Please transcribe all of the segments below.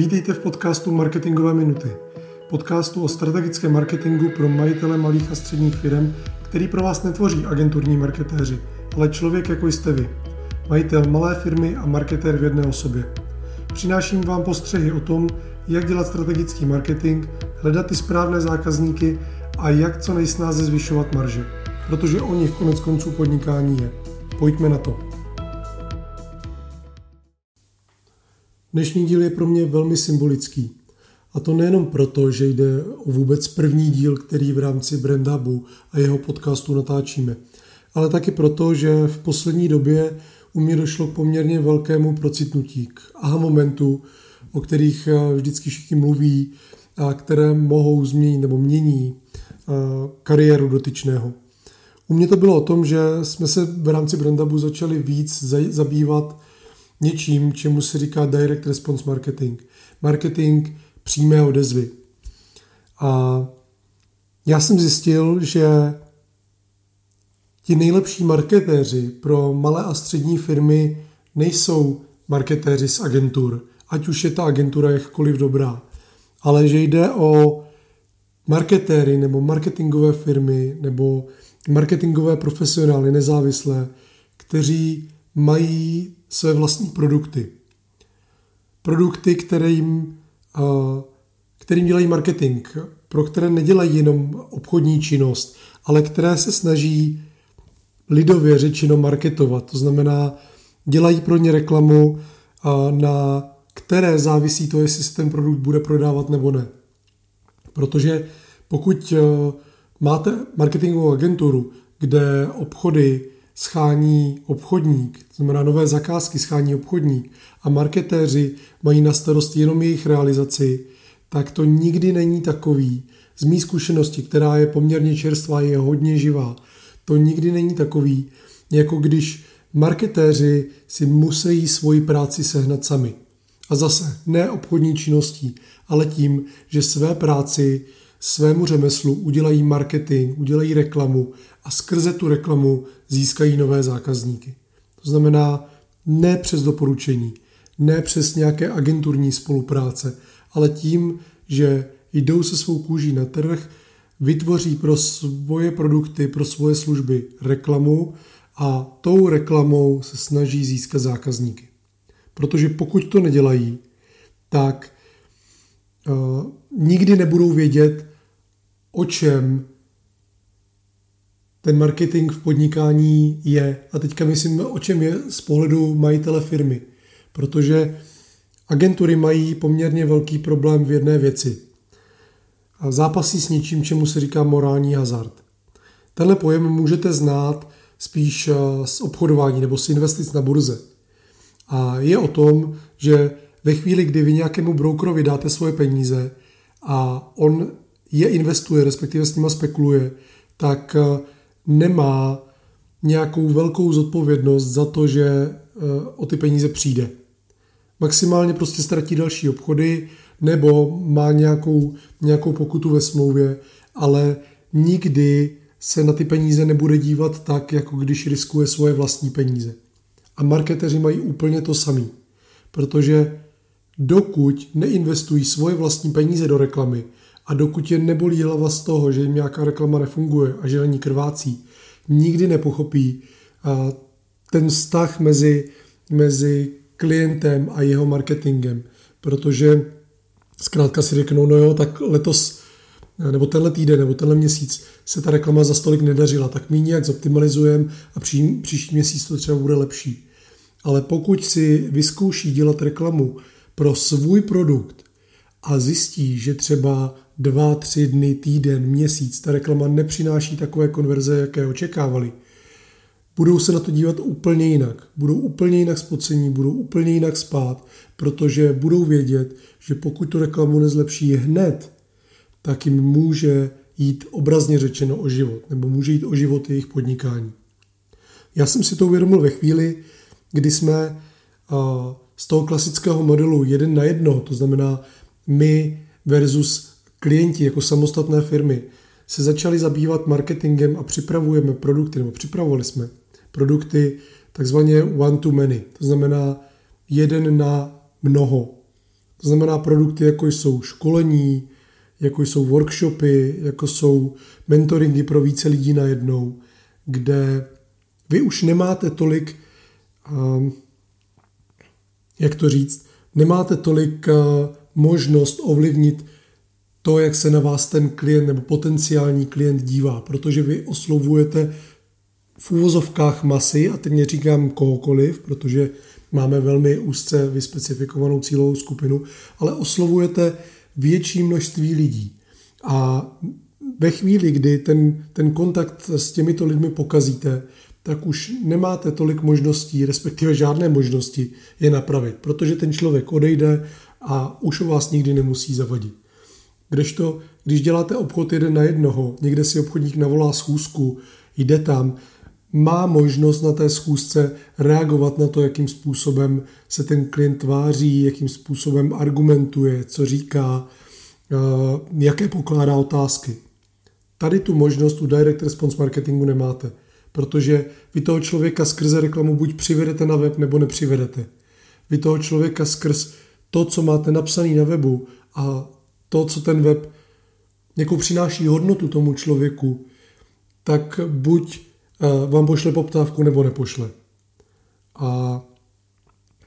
Vítejte v podcastu Marketingové minuty. Podcastu o strategickém marketingu pro majitele malých a středních firm, který pro vás netvoří agenturní marketéři, ale člověk jako jste vy. Majitel malé firmy a marketér v jedné osobě. Přináším vám postřehy o tom, jak dělat strategický marketing, hledat ty správné zákazníky a jak co nejsnáze zvyšovat marže. Protože o nich konec konců podnikání je. Pojďme na to. Dnešní díl je pro mě velmi symbolický. A to nejenom proto, že jde o vůbec první díl, který v rámci Brand Hubu a jeho podcastu natáčíme, ale taky proto, že v poslední době u mě došlo k poměrně velkému procitnutí, k aha momentu, o kterých eh, vždycky všichni mluví a které mohou změnit nebo mění eh, kariéru dotyčného. U mě to bylo o tom, že jsme se v rámci Brandabu začali víc zabývat něčím, čemu se říká direct response marketing. Marketing přímé odezvy. A já jsem zjistil, že ti nejlepší marketéři pro malé a střední firmy nejsou marketéři z agentur, ať už je ta agentura jakkoliv dobrá, ale že jde o marketéry nebo marketingové firmy nebo marketingové profesionály nezávislé, kteří mají své vlastní produkty. Produkty, kterým, kterým dělají marketing, pro které nedělají jenom obchodní činnost, ale které se snaží lidově řečeno marketovat. To znamená, dělají pro ně reklamu, na které závisí to, jestli se ten produkt bude prodávat nebo ne. Protože pokud máte marketingovou agenturu, kde obchody schání obchodník, to znamená nové zakázky schání obchodník a marketéři mají na starost jenom jejich realizaci, tak to nikdy není takový. Z mý zkušenosti, která je poměrně čerstvá, je hodně živá, to nikdy není takový, jako když marketéři si musí svoji práci sehnat sami. A zase ne obchodní činností, ale tím, že své práci svému řemeslu udělají marketing, udělají reklamu a skrze tu reklamu získají nové zákazníky. To znamená ne přes doporučení, ne přes nějaké agenturní spolupráce, ale tím, že jdou se svou kůží na trh, vytvoří pro svoje produkty, pro svoje služby reklamu a tou reklamou se snaží získat zákazníky. Protože pokud to nedělají, tak uh, nikdy nebudou vědět, o čem ten marketing v podnikání je. A teďka myslím, o čem je z pohledu majitele firmy. Protože agentury mají poměrně velký problém v jedné věci. A zápasí s něčím, čemu se říká morální hazard. Tenhle pojem můžete znát spíš eh, z obchodování nebo z investic na burze. A je o tom, že ve chvíli, kdy vy nějakému brokerovi dáte svoje peníze a on je investuje, respektive s nima spekuluje, tak eh, nemá nějakou velkou zodpovědnost za to, že eh, o ty peníze přijde. Maximálně prostě ztratí další obchody nebo má nějakou, nějakou pokutu ve smlouvě, ale nikdy se na ty peníze nebude dívat tak, jako když riskuje svoje vlastní peníze. A marketeři mají úplně to samý, protože dokud neinvestují svoje vlastní peníze do reklamy a dokud je nebolí hlava z toho, že jim nějaká reklama nefunguje a že na ní krvácí, nikdy nepochopí ten vztah mezi, mezi klientem a jeho marketingem, protože zkrátka si řeknou, no jo, tak letos nebo tenhle týden, nebo tenhle měsíc se ta reklama za stolik nedařila, tak my nějak zoptimalizujeme a pří, příští měsíc to třeba bude lepší. Ale pokud si vyzkouší dělat reklamu pro svůj produkt a zjistí, že třeba dva, tři dny, týden, měsíc ta reklama nepřináší takové konverze, jaké očekávali, budou se na to dívat úplně jinak. Budou úplně jinak spocení, budou úplně jinak spát, protože budou vědět, že pokud tu reklamu nezlepší hned, tak jim může jít obrazně řečeno o život, nebo může jít o život jejich podnikání. Já jsem si to uvědomil ve chvíli, kdy jsme z toho klasického modelu jeden na jedno, to znamená my versus klienti jako samostatné firmy, se začali zabývat marketingem a připravujeme produkty, nebo připravovali jsme produkty takzvaně one to many, to znamená jeden na mnoho. To znamená produkty, jako jsou školení, jako jsou workshopy, jako jsou mentoringy pro více lidí najednou, kde vy už nemáte tolik, um, jak to říct, nemáte tolik uh, možnost ovlivnit to, jak se na vás ten klient nebo potenciální klient dívá, protože vy oslovujete v úvozovkách masy, a teď neříkám kohokoliv, protože máme velmi úzce vyspecifikovanou cílovou skupinu, ale oslovujete větší množství lidí. A ve chvíli, kdy ten, ten kontakt s těmito lidmi pokazíte, tak už nemáte tolik možností, respektive žádné možnosti je napravit, protože ten člověk odejde a už o vás nikdy nemusí zavadit. Kdežto, když děláte obchod jeden na jednoho, někde si obchodník navolá schůzku, jde tam, má možnost na té schůzce reagovat na to, jakým způsobem se ten klient tváří, jakým způsobem argumentuje, co říká, eh, jaké pokládá otázky. Tady tu možnost u direct response marketingu nemáte, protože vy toho člověka skrze reklamu buď přivedete na web, nebo nepřivedete. Vy toho člověka skrz to, co máte napsané na webu a to, co ten web jako přináší hodnotu tomu člověku, tak buď eh, vám pošle poptávku nebo nepošle. A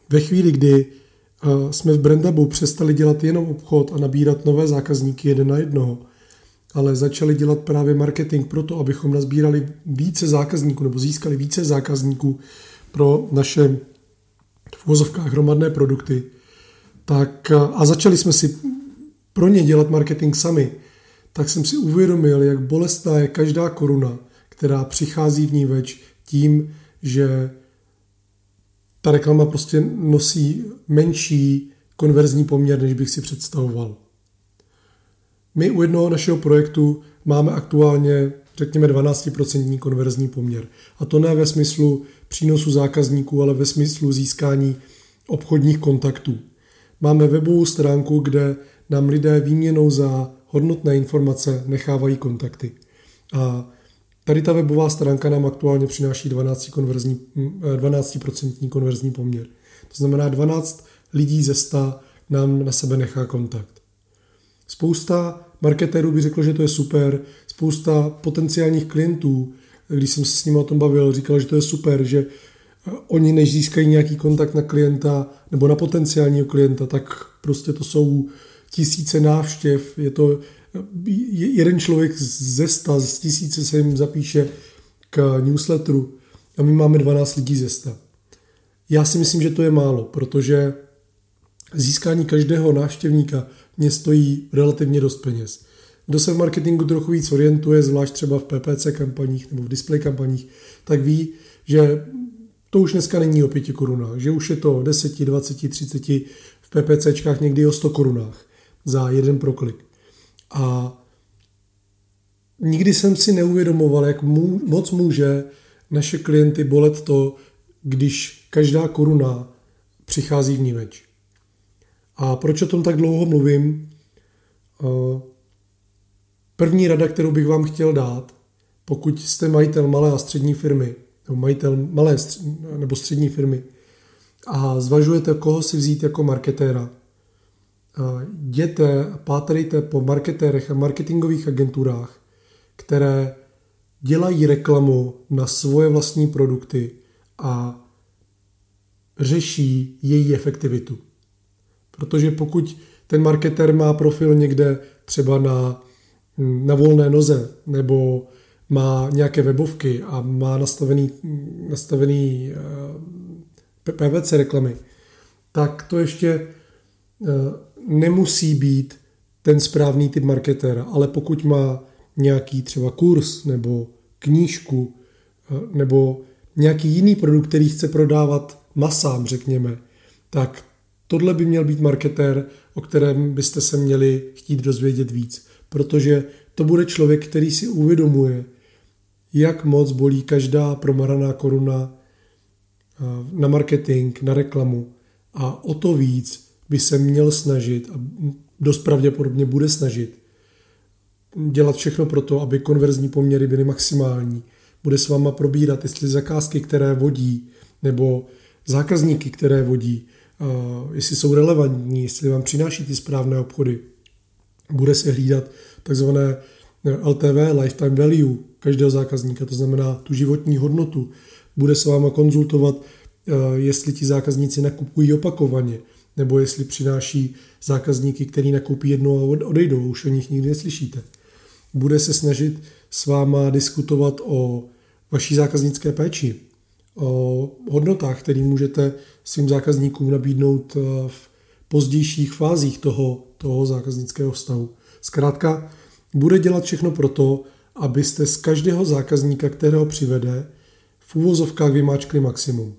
ve chvíli, kdy eh, jsme v Brandabu přestali dělat jenom obchod a nabírat nové zákazníky jeden na jednoho, ale začali dělat právě marketing proto, abychom nazbírali více zákazníků nebo získali více zákazníků pro naše v hromadné produkty, tak eh, a začali jsme si pro ně dělat marketing sami, tak jsem si uvědomil, jak bolestná je každá koruna, která přichází v ní več tím, že ta reklama prostě nosí menší konverzní poměr, než bych si představoval. My u jednoho našeho projektu máme aktuálně, řekněme, 12% konverzní poměr. A to ne ve smyslu přínosu zákazníků, ale ve smyslu získání obchodních kontaktů. Máme webovou stránku, kde nám lidé výměnou za hodnotné informace nechávají kontakty. A tady ta webová stránka nám aktuálně přináší 12%, konverzní, 12% konverzní poměr. To znamená 12 lidí ze 100 nám na sebe nechá kontakt. Spousta marketérů by řeklo, že to je super, spousta potenciálních klientů, když jsem se s nimi o tom bavil, říkal, že to je super, že oni než získají nějaký kontakt na klienta nebo na potenciálního klienta, tak prostě to jsou tisíce návštěv, je to jeden člověk ze sta, z tisíce se jim zapíše k newsletteru a my máme 12 lidí ze sta. Já si myslím, že to je málo, protože získání každého návštěvníka mě stojí relativně dost peněz. Kdo se v marketingu trochu víc orientuje, zvlášť třeba v PPC kampaních nebo v display kampaních, tak ví, že to už dneska není o pěti korunách, že už je to 10, 20, 30, v PPCčkách někdy o 100 korunách za jeden proklik. A nikdy jsem si neuvědomoval, jak moc může naše klienty bolet to, když každá koruna přichází v ní več. A proč o tom tak dlouho mluvím? První rada, kterou bych vám chtěl dát, pokud jste majitel malé a střední firmy, nebo majitel malé nebo střední firmy a zvažujete, koho si vzít jako marketéra, jděte a pátrejte po marketérech a marketingových agenturách, které dělají reklamu na svoje vlastní produkty a řeší její efektivitu. Protože pokud ten marketer má profil někde třeba na, na volné noze nebo má nějaké webovky a má nastavený, nastavený eh, PVC reklamy, tak to ještě eh, nemusí být ten správný typ marketéra, ale pokud má nějaký třeba kurz nebo knížku eh, nebo nějaký jiný produkt, který chce prodávat masám, řekněme, tak tohle by měl být marketér, o kterém byste se měli chtít dozvědět víc, protože to bude člověk, který si uvědomuje, jak moc bolí každá promaraná koruna eh, na marketing, na reklamu. A o to víc by se měl snažit a dost pravděpodobně bude snažit dělat všechno pro to, aby konverzní poměry byly maximální. Bude s váma probírat, jestli zakázky, které vodí, nebo zákazníky, které vodí, jestli jsou relevantní, jestli vám přináší ty správné obchody. Bude se hlídat takzvané LTV, lifetime value každého zákazníka, to znamená tu životní hodnotu. Bude se váma konzultovat, jestli ti zákazníci nakupují opakovaně, nebo jestli přináší zákazníky, který nakoupí jednou a odejdou, už o nich nikdy neslyšíte. Bude se snažit s váma diskutovat o vaší zákaznické péči, o hodnotách, které můžete svým zákazníkům nabídnout eh, v pozdějších fázích toho, toho zákaznického vztahu. Zkrátka, bude dělat všechno pro to, abyste z každého zákazníka, kterého přivede, v úvozovkách vymáčkli maximum.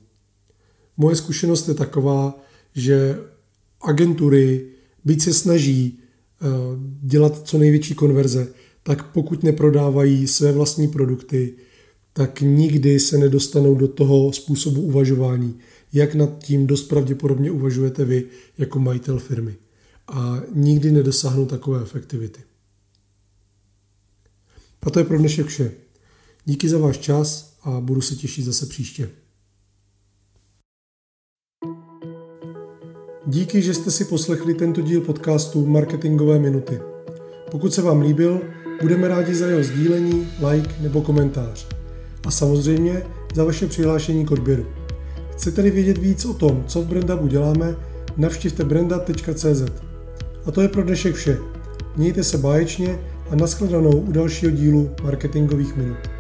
Moje zkušenost je taková, že agentury, byť se snaží eh, dělat co největší konverze, tak pokud neprodávají své vlastní produkty, tak nikdy se nedostanou do toho způsobu uvažování, jak nad tím dost pravděpodobně uvažujete vy jako majitel firmy. A nikdy nedosáhnou takové efektivity. A to je pro dnešek vše. Díky za váš čas a budu se těšit zase příště. Díky, že jste si poslechli tento díl podcastu Marketingové minuty. Pokud se vám líbil, budeme rádi za jeho sdílení, like nebo komentář. A samozřejmě za vaše přihlášení k odběru. Chcete-li vědět víc o tom, co v Brendabu děláme, navštivte brenda.cz. A to je pro dnešek vše. Mějte se báječně a nashledanou u dalšího dílu marketingových minut.